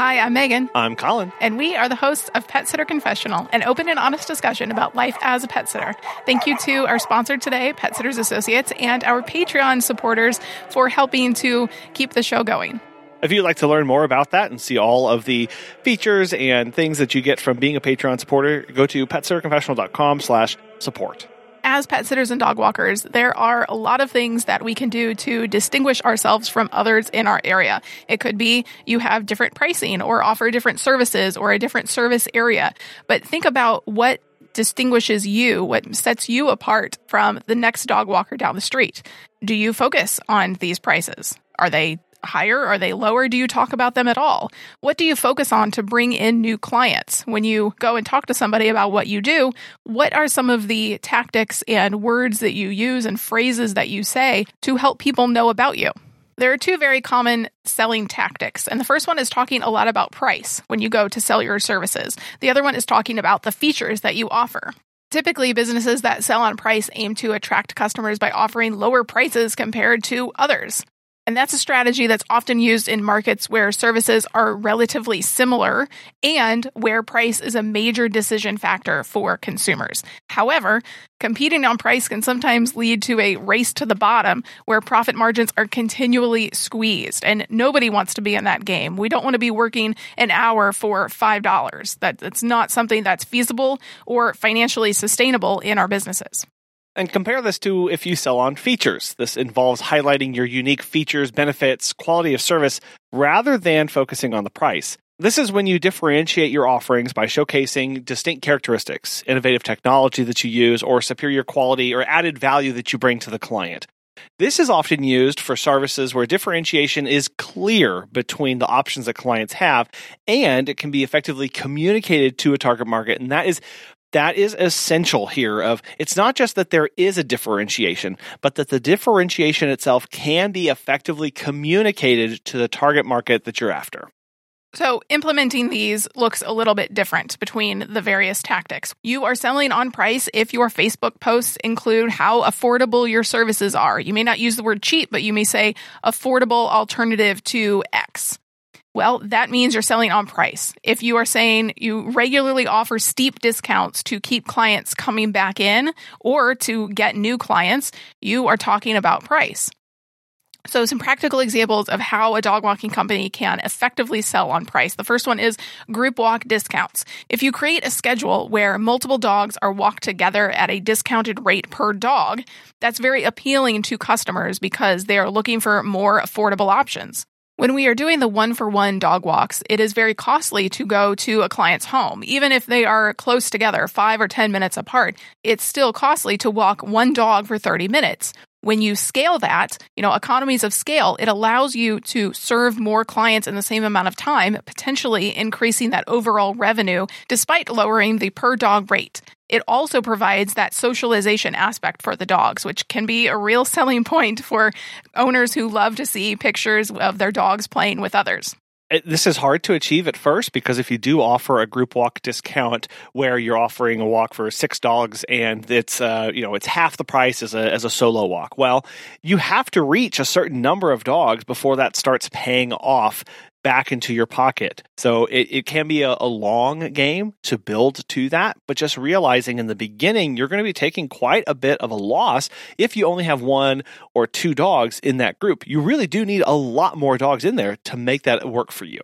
Hi, I'm Megan. I'm Colin. And we are the hosts of Pet Sitter Confessional, an open and honest discussion about life as a pet sitter. Thank you to our sponsor today, Pet Sitters Associates, and our Patreon supporters for helping to keep the show going. If you'd like to learn more about that and see all of the features and things that you get from being a Patreon supporter, go to petsitterconfessional.com slash support as pet sitters and dog walkers, there are a lot of things that we can do to distinguish ourselves from others in our area. It could be you have different pricing or offer different services or a different service area. But think about what distinguishes you, what sets you apart from the next dog walker down the street. Do you focus on these prices? Are they higher? Are they lower? Do you talk about them at all? What do you focus on to bring in new clients? When you go and talk to somebody about what you do, what are some of the tactics and words that you use and phrases that you say to help people know about you? There are two very common selling tactics. And the first one is talking a lot about price when you go to sell your services. The other one is talking about the features that you offer. Typically, businesses that sell on price aim to attract customers by offering lower prices compared to others. And that's a strategy that's often used in markets where services are relatively similar and where price is a major decision factor for consumers. However, competing on price can sometimes lead to a race to the bottom where profit margins are continually squeezed. And nobody wants to be in that game. We don't want to be working an hour for $5. That, that's not something that's feasible or financially sustainable in our businesses. And compare this to if you sell on features. This involves highlighting your unique features, benefits, quality of service, rather than focusing on the price. This is when you differentiate your offerings by showcasing distinct characteristics, innovative technology that you use, or superior quality or added value that you bring to the client. This is often used for services where differentiation is clear between the options that clients have and it can be effectively communicated to a target market. And that is that is essential here of it's not just that there is a differentiation but that the differentiation itself can be effectively communicated to the target market that you're after so, implementing these looks a little bit different between the various tactics. You are selling on price if your Facebook posts include how affordable your services are. You may not use the word cheap, but you may say affordable alternative to X. Well, that means you're selling on price. If you are saying you regularly offer steep discounts to keep clients coming back in or to get new clients, you are talking about price. So, some practical examples of how a dog walking company can effectively sell on price. The first one is group walk discounts. If you create a schedule where multiple dogs are walked together at a discounted rate per dog, that's very appealing to customers because they are looking for more affordable options. When we are doing the one for one dog walks, it is very costly to go to a client's home. Even if they are close together, five or 10 minutes apart, it's still costly to walk one dog for 30 minutes. When you scale that, you know, economies of scale, it allows you to serve more clients in the same amount of time, potentially increasing that overall revenue despite lowering the per dog rate. It also provides that socialization aspect for the dogs, which can be a real selling point for owners who love to see pictures of their dogs playing with others this is hard to achieve at first because if you do offer a group walk discount where you're offering a walk for six dogs and it's uh, you know it's half the price as a as a solo walk, well, you have to reach a certain number of dogs before that starts paying off back into your pocket. So it, it can be a, a, long game to build to that, but just realizing in the beginning, you're going to be taking quite a bit of a loss if you only have one or two dogs in that group. You really do need a lot more dogs in there to make that work for you.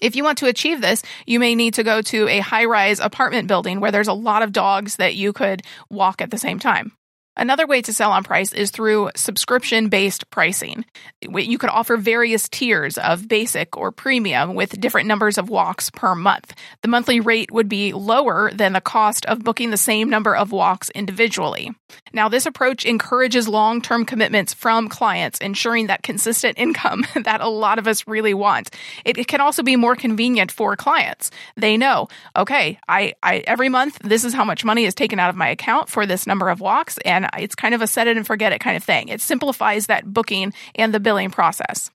If you want to achieve this, you may need to go to a high rise apartment building where there's a lot of dogs that you could walk at the same time. Another way to sell on price is through subscription based pricing. You could offer various tiers of basic or premium with different numbers of walks per month. The monthly rate would be lower than the cost of booking the same number of walks individually. Now, this approach encourages long term commitments from clients, ensuring that consistent income that a lot of us really want. It, it, can also be more convenient for clients. They know, okay, I, I every month this is how much money is taken out of my account for this number of walks, and it's kind of a set it and forget it kind of thing. It simplifies that booking and the billing process.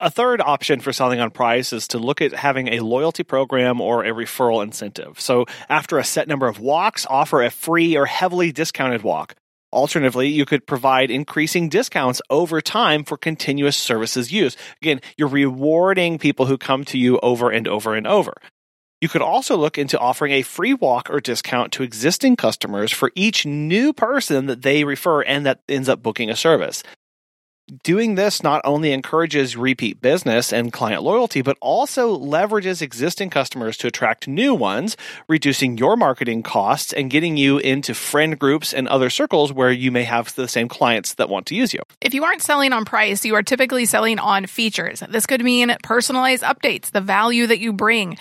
A third option for selling on price is to look at having a loyalty program or a referral incentive. So, after a set number of walks, offer a free or heavily discounted walk. Alternatively, you could provide increasing discounts over time for continuous services use. Again, you're rewarding people who come to you over and over and over. You could also look into offering a free walk or discount to existing customers for each new person that they refer and that ends up booking a service. Doing this not only encourages repeat business and client loyalty, but also leverages existing customers to attract new ones, reducing your marketing costs and getting you into friend groups and other circles where you may have the same clients that want to use you. If you aren't selling on price, you are typically selling on features. This could mean personalized updates, the value that you bring.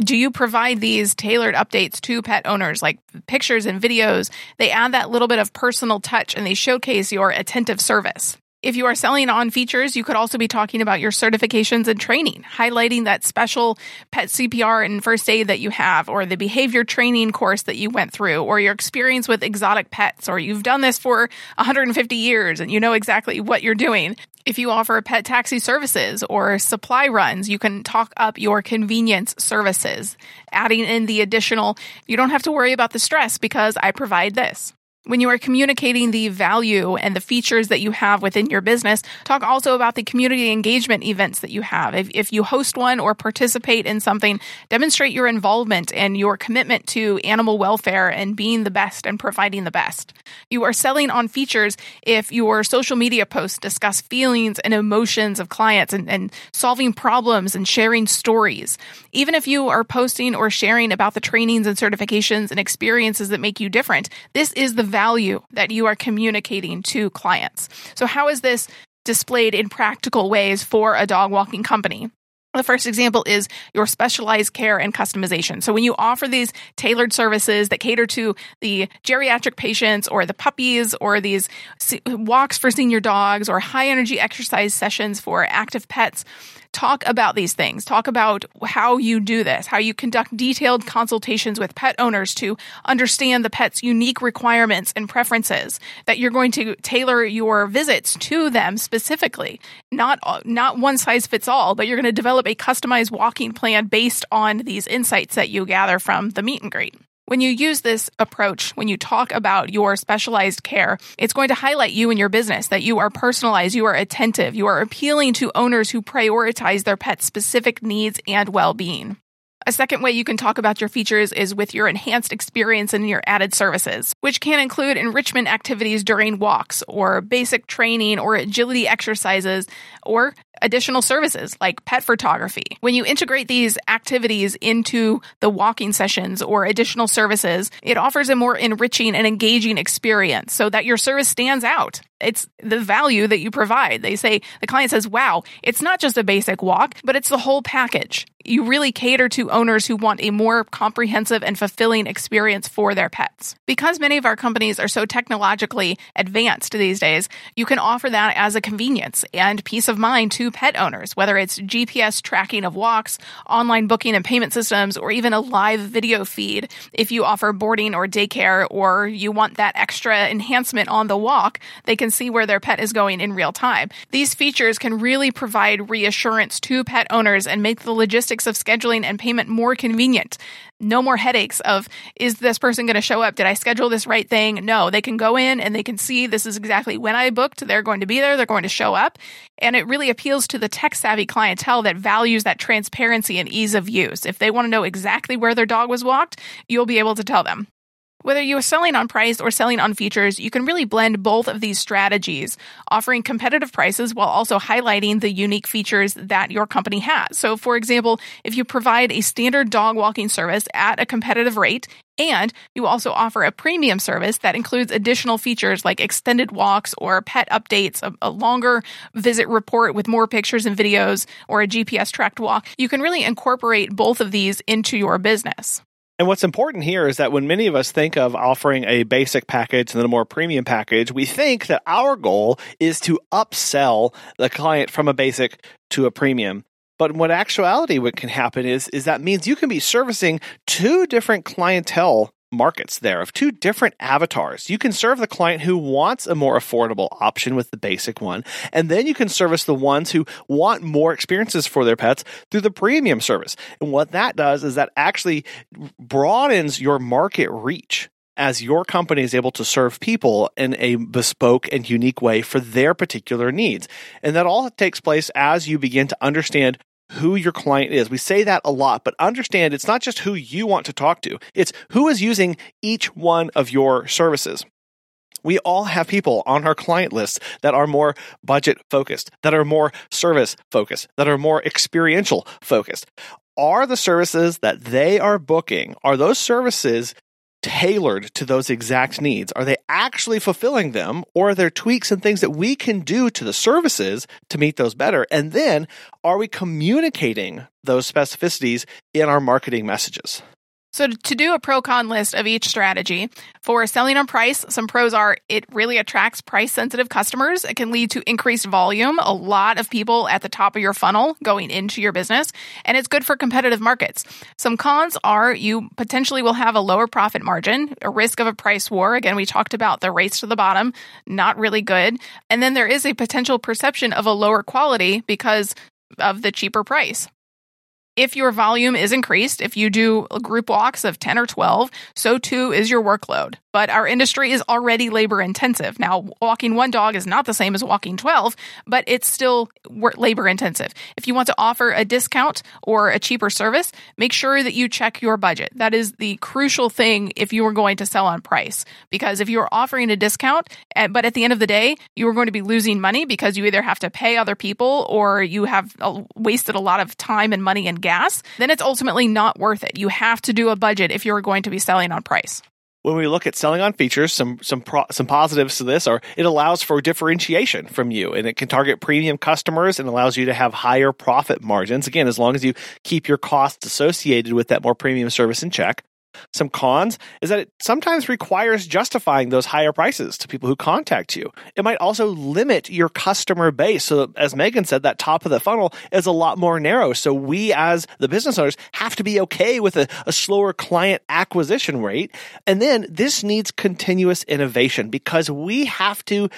Do you provide these tailored updates to pet owners, like pictures and videos? They add that little bit of personal touch and they showcase your attentive service. If you are selling on features, you could also be talking about your certifications and training, highlighting that special pet CPR and first aid that you have, or the behavior training course that you went through, or your experience with exotic pets, or you've done this for 150 years and you know exactly what you're doing. If you offer pet taxi services or supply runs, you can talk up your convenience services, adding in the additional, you don't have to worry about the stress because I provide this. When you are communicating the value and the features that you have within your business, talk also about the community engagement events that you have. If, if you host one or participate in something, demonstrate your involvement and your commitment to animal welfare and being the best and providing the best. You are selling on features if your social media posts discuss feelings and emotions of clients and, and solving problems and sharing stories. Even if you are posting or sharing about the trainings and certifications and experiences that make you different, this is the value that you are communicating to clients. So, how is this displayed in practical ways for a dog walking company? The first example is your specialized care and customization. So when you offer these tailored services that cater to the geriatric patients or the puppies or these walks for senior dogs or high energy exercise sessions for active pets, talk about these things. Talk about how you do this, how you conduct detailed consultations with pet owners to understand the pet's unique requirements and preferences, that you're going to tailor your visits to them specifically. Not, not one size fits all, but you're going to develop a customized walking plan based on these insights that you gather from the meet and greet. When you use this approach, when you talk about your specialized care, it's going to highlight you and your business that you are personalized, you are attentive, you are appealing to owners who prioritize their pet's specific needs and well being. A second way you can talk about your features is with your enhanced experience and your added services, which can include enrichment activities during walks, or basic training or agility exercises, or additional services like pet photography. When you integrate these activities into the walking sessions or additional services, it offers a more enriching and engaging experience so that your service stands out. It's the value that you provide. They say, the client says, wow, it's not just a basic walk, but it's the whole package. You really cater to owners who want a more comprehensive and fulfilling experience for their pets. Because many of our companies are so technologically advanced these days, you can offer that as a convenience and peace of mind to pet owners, whether it's GPS tracking of walks, online booking and payment systems, or even a live video feed. If you offer boarding or daycare, or you want that extra enhancement on the walk, they can see where their pet is going in real time. These features can really provide reassurance to pet owners and make the logistics of scheduling and payment more convenient no more headaches of is this person going to show up? Did i schedule this right thing? No they can go in and they can see this is exactly when i booked they're going to be there they're going to show up. And it really appeals to the tech savvy clientele that values that transparency and ease of use. If they want to know exactly where their dog was walked you'll be able to tell them whether you are selling on price or selling on features, you can really blend both of these strategies, offering competitive prices while also highlighting the unique features that your company has. So, for example, if you provide a standard dog walking service at a competitive rate, and you also offer a premium service that includes additional features like extended walks or pet updates, a, a, longer visit report with more pictures and videos, or a GPS tracked walk. You can really incorporate both of these into your business. And what's important here is that when many of us think of offering a basic package and then a more premium package, we think that our goal is to upsell the client from a basic to a premium. But in what actuality what can happen is is that means you can be servicing two different clientele markets there of two different avatars. You can serve the client who wants a more affordable option with the basic one, and then you can service the ones who want more experiences for their pets through the premium service. And what that does is that actually broadens your market reach as your company is able to serve people in a bespoke and unique way for their particular needs. And that all takes place as you begin to understand who your client is. We say that a lot, but understand it's not just who you want to talk to, it's who is using each one of your services. We all have people on our client list that are more budget focused, that are more service focused, that are more experiential focused. Are the services that they are booking, are those services tailored to those exact needs? Are they actually fulfilling them or are there tweaks and things that we can do to the services to meet those better? And then are we communicating those specificities in our marketing messages? So, to do a pro con list of each strategy, for selling on price, some pros are it really attracts price sensitive customers. It can lead to increased volume, a lot of people at the top of your funnel going into your business, and it's good for competitive markets. Some cons are you potentially will have a lower profit margin, a risk of a price war. Again, we talked about the race to the bottom, not really good. And then there is a potential perception of a lower quality because of the cheaper price if your volume is increased, if you do group walks of 10 or 12, so too is your workload but our industry is already labor intensive. Now, walking one dog is not the same as walking 12, but it's still labor intensive. If you want to offer a discount or a cheaper service, make sure that you check your budget. That is the crucial thing if you are going to sell on price. Because if you're offering a discount, eh, but at the end of the day, you are going to be losing money because you either have to pay other people or you have uh, wasted a lot of time and money and gas, then it's ultimately not worth it. You have to do a budget if you're going to be selling on price when we look at selling on features, some some pro, some positives to this are it allows for differentiation from you, and it can target premium customers and allows you to have higher profit margins. Again, as long as you keep your costs associated with that more premium service in check. Some cons is that it sometimes requires justifying those higher prices to people who contact you. It might also limit your customer base. So, as Megan said, that top of the funnel is a lot more narrow. So, we as the business owners have to be okay with a, a slower client acquisition rate. And then this needs continuous innovation because we have to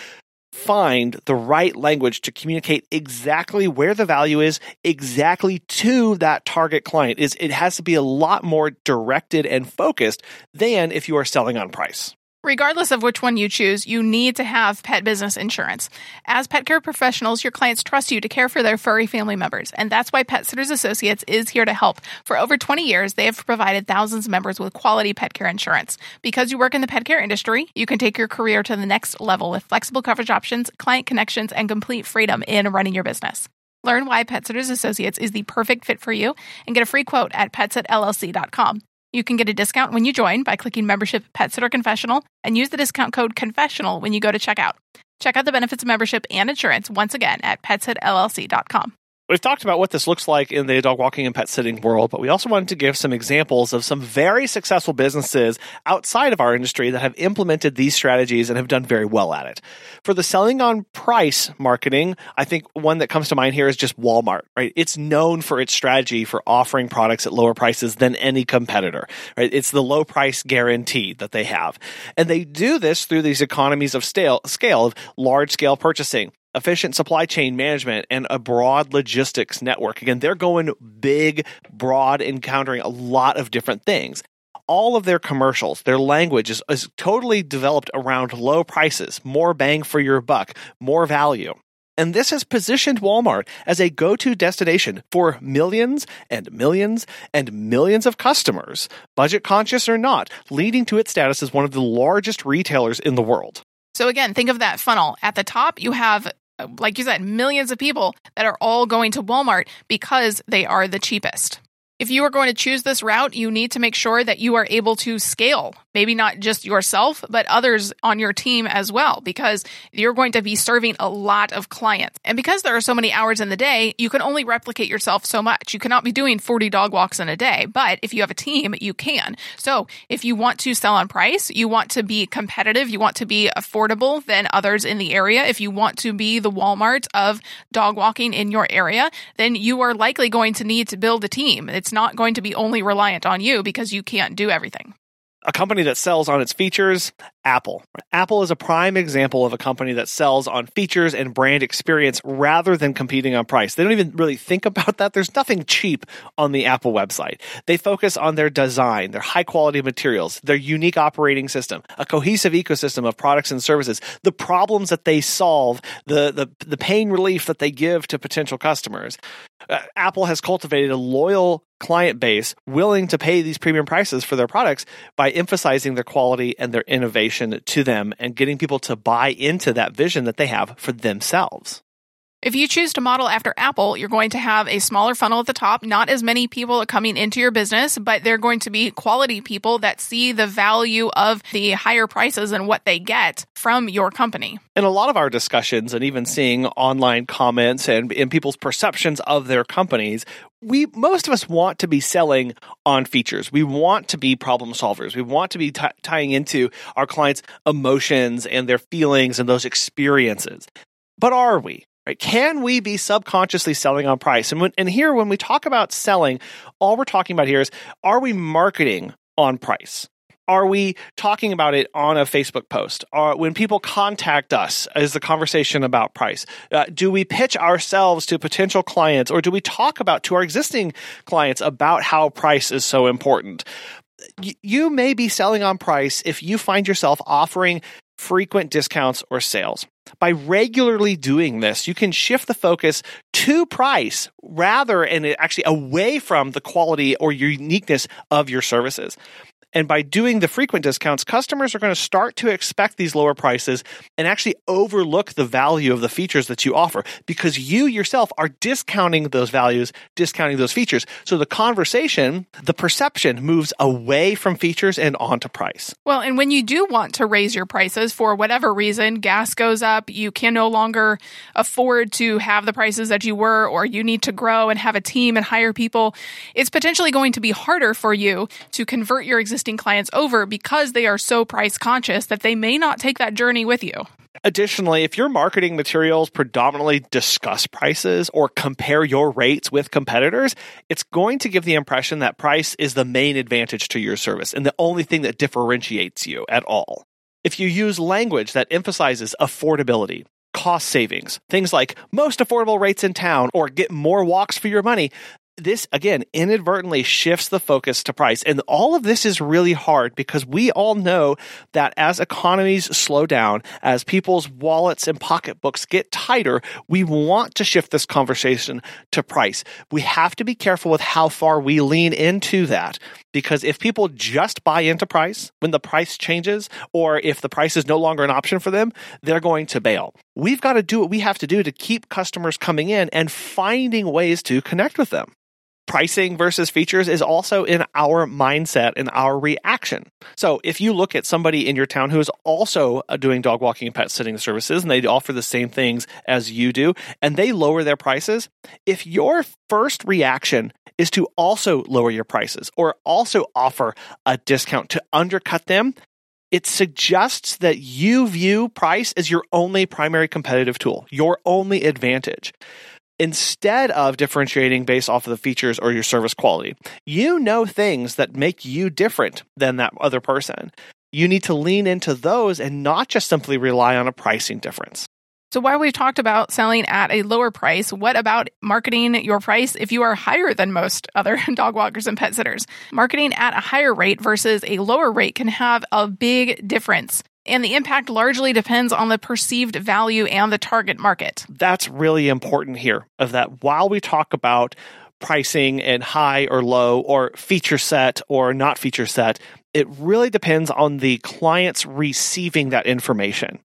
find the right language to communicate exactly where the value is exactly to that target client is it has to be a lot more directed and focused than if you are selling on price Regardless of which one you choose, you need to have pet business insurance. As pet care professionals, your clients trust you to care for their furry family members, and that's why Pet Sitters Associates is here to help. For over 20 years, they have provided thousands of members with quality pet care insurance. Because you work in the pet care industry, you can take your career to the next level with flexible coverage options, client connections, and complete freedom in running your business. Learn why Pet Sitters Associates is the perfect fit for you and get a free quote at petsitllc.com. You can get a discount when you join by clicking membership Pet Sitter Confessional and use the discount code confessional when you go to checkout. Check out the benefits of membership and insurance once again at petsitllc.com. We've talked about what this looks like in the dog walking and pet sitting world, but we also wanted to give some examples of some very successful businesses outside of our industry that have implemented these strategies and have done very well at it. For the selling on price marketing, I think one that comes to mind here is just Walmart, right? It's known for its strategy for offering products at lower prices than any competitor, right? It's the low price guarantee that they have. And they do this through these economies of scale, scale of large scale purchasing efficient supply chain management and a broad logistics network. Again, they're going big, broad, encountering a lot of different things. All of their commercials, their language is, is totally developed around low prices, more bang for your buck, more value. And this has positioned Walmart as a go to destination for millions and millions and millions of customers, budget conscious or not, leading to its status as one of the largest retailers in the world. So again, think of that funnel. At the top, you have like you said, millions of people that are all going to Walmart because they are the cheapest. If you are going to choose this route, you need to make sure that you are able to scale maybe not just yourself, but others on your team as well, because you're going to be serving a lot of clients. And because there are so many hours in the day, you can only replicate yourself so much. You cannot be doing 40 dog walks in a day, but if you have a team, you can. So if you want to sell on price, you want to be competitive, you want to be affordable than others in the area, if you want to be the Walmart of dog walking in your area, then you are likely going to need to build a team. It's not going to be only reliant on you because you can't do everything A company that sells on its features, Apple. Apple is a prime example of a company that sells on features and brand experience rather than competing on price. They don't even really think about that. There's nothing cheap on the Apple website. They focus on their design, their high quality materials, their unique operating system, a cohesive ecosystem of products and services, the problems that they solve, the, the, the pain relief that they give to potential customers. Uh, Apple has cultivated a loyal client base willing to pay these premium prices for their products by emphasizing their quality and their innovation to them and getting people to buy into that vision that they have for themselves. If you choose to model after Apple, you're going to have a smaller funnel at the top, not as many people coming into your business, but they're going to be quality people that see the value of the higher prices and what they get from your company. In a lot of our discussions and even seeing online comments and in people's perceptions of their companies, we most of us want to be selling on features. We want to be problem solvers. We want to be t- tying into our clients' emotions and their feelings and those experiences. But are we? Right? Can we be subconsciously selling on price? And when, and here, when we talk about selling, all we're talking about here is are we marketing on price? Are we talking about it on a Facebook post? Are, when people contact us, is the conversation about price? Uh, do we pitch ourselves to potential clients or do we talk about to our existing clients about how price is so important? you may be selling on price if you find yourself offering frequent discounts or sales. By regularly doing this, you can shift the focus to price rather and actually away from the quality or uniqueness of your services. And by doing the frequent discounts, customers are going to start to expect these lower prices and actually overlook the value of the features that you offer because you yourself are discounting those values, discounting those features. So the conversation, the perception moves away from features and onto price. Well, and when you do want to raise your prices for whatever reason, gas goes up, you can no longer afford to have the prices that you were, or you need to grow and have a team and hire people, it's potentially going to be harder for you to convert your existing existing clients over because they are so price conscious that they may not take that journey with you. Additionally, if your marketing materials predominantly discuss prices or compare your rates with competitors, it's going to give the impression that price is the main advantage to your service and the only thing that differentiates you at all. If you use language that emphasizes affordability, cost savings, things like most affordable rates in town or get more walks for your money, this again inadvertently shifts the focus to price. And all of this is really hard because we all know that as economies slow down, as people's wallets and pocketbooks get tighter, we want to shift this conversation to price. We have to be careful with how far we lean into that because if people just buy into price when the price changes or if the price is no longer an option for them, they're going to bail. We've got to do what we have to do to keep customers coming in and finding ways to connect with them pricing versus features is also in our mindset and our reaction. So if you look at somebody in your town who is also uh, doing dog walking and pet sitting services and they offer the same things as you do and they lower their prices, if your first reaction is to also lower your prices or also offer a discount to undercut them, it suggests that you view price as your only primary competitive tool, your only advantage instead of differentiating based off of the features or your service quality. You know things that make you different than that other person. You need to lean into those and not just simply rely on a pricing difference. So, while we've talked about selling at a lower price, what about marketing your price if you are higher than most other dog walkers and pet sitters? Marketing at a higher rate versus a lower rate can have a big difference and the impact largely depends on the perceived value and the target market. That's really important here of that while we talk about pricing and high or low or feature set or not feature set, it really depends on the clients receiving that information.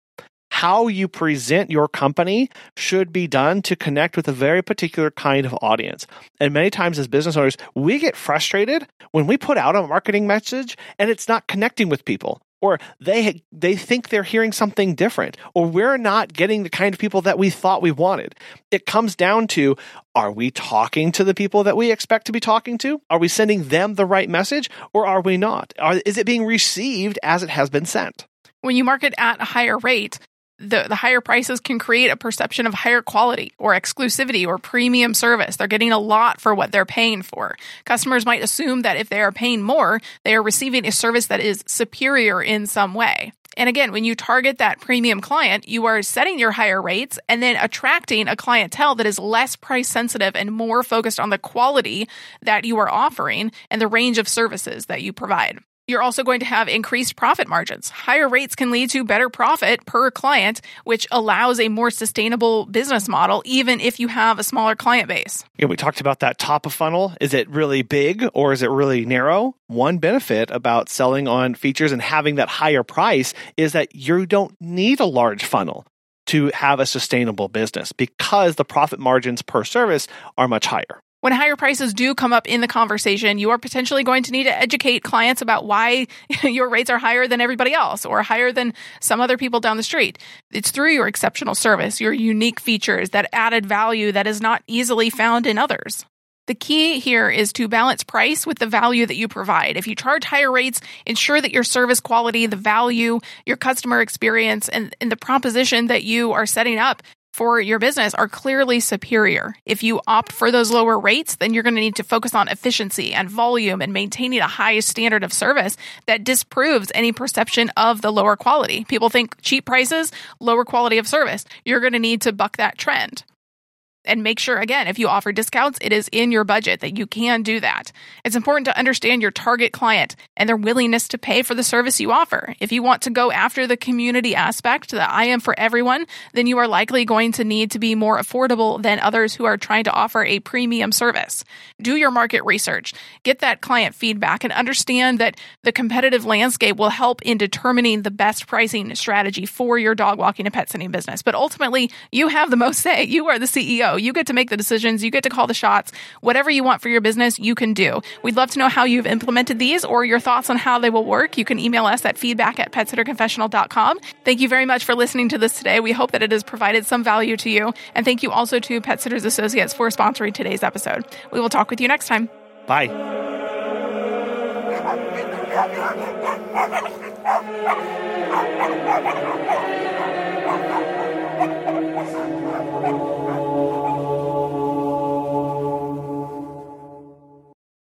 How you present your company should be done to connect with a very particular kind of audience. And many times, as business owners, we get frustrated when we put out a marketing message and it's not connecting with people or they they think they're hearing something different or we're not getting the kind of people that we thought we wanted. It comes down to are we talking to the people that we expect to be talking to? Are we sending them the right message or are we not? Are, is it being received as it has been sent? When you market at a higher rate the, the higher prices can create a perception of higher quality or exclusivity or premium service. They're getting a lot for what they're paying for. Customers might assume that if they are paying more, they are receiving a service that is superior in some way. And again, when you target that premium client, you are setting your higher rates and then attracting a clientele that is less price sensitive and more focused on the quality that you are offering and the range of services that you provide. You're also going to have increased profit margins. Higher rates can lead to better profit per client, which allows a more sustainable business model, even if you have a smaller client base. Yeah, we talked about that top of funnel. Is it really big or is it really narrow? One benefit about selling on features and having that higher price is that you don't need a large funnel to have a sustainable business because the profit margins per service are much higher when higher prices do come up in the conversation, you are potentially going to need to educate clients about why your rates are higher than everybody else or higher than some other people down the street. It's through your exceptional service, your unique features, that added value that is not easily found in others. The key here is to balance price with the value that you provide. If you charge higher rates, ensure that your service quality, the value, your customer experience, and, and the proposition that you are setting up for your business are clearly superior. If you opt for those lower rates, then you're going to need to focus on efficiency and volume and maintaining a high standard of service that disproves any perception of the lower quality. People think cheap prices, lower quality of service. You're going to need to buck that trend and make sure again if you offer discounts it is in your budget that you can do that. It's important to understand your target client and their willingness to pay for the service you offer. If you want to go after the community aspect that i am for everyone then you are likely going to need to be more affordable than others who are trying to offer a premium service. Do your market research. Get that client feedback and understand that the competitive landscape will help in determining the best pricing strategy for your dog walking and pet sitting business. But ultimately you have the most say. You are the ceo you get to make the decisions, you get to call the shots. Whatever you want for your business, you can do. We'd love to know how you've implemented these or your thoughts on how they will work. You can email us at feedback at petsitterconfessional.com. Thank you very much for listening to this today. We hope that it has provided some value to you. And thank you also to Pet Sitters Associates for sponsoring today's episode. We will talk with you next time. Bye.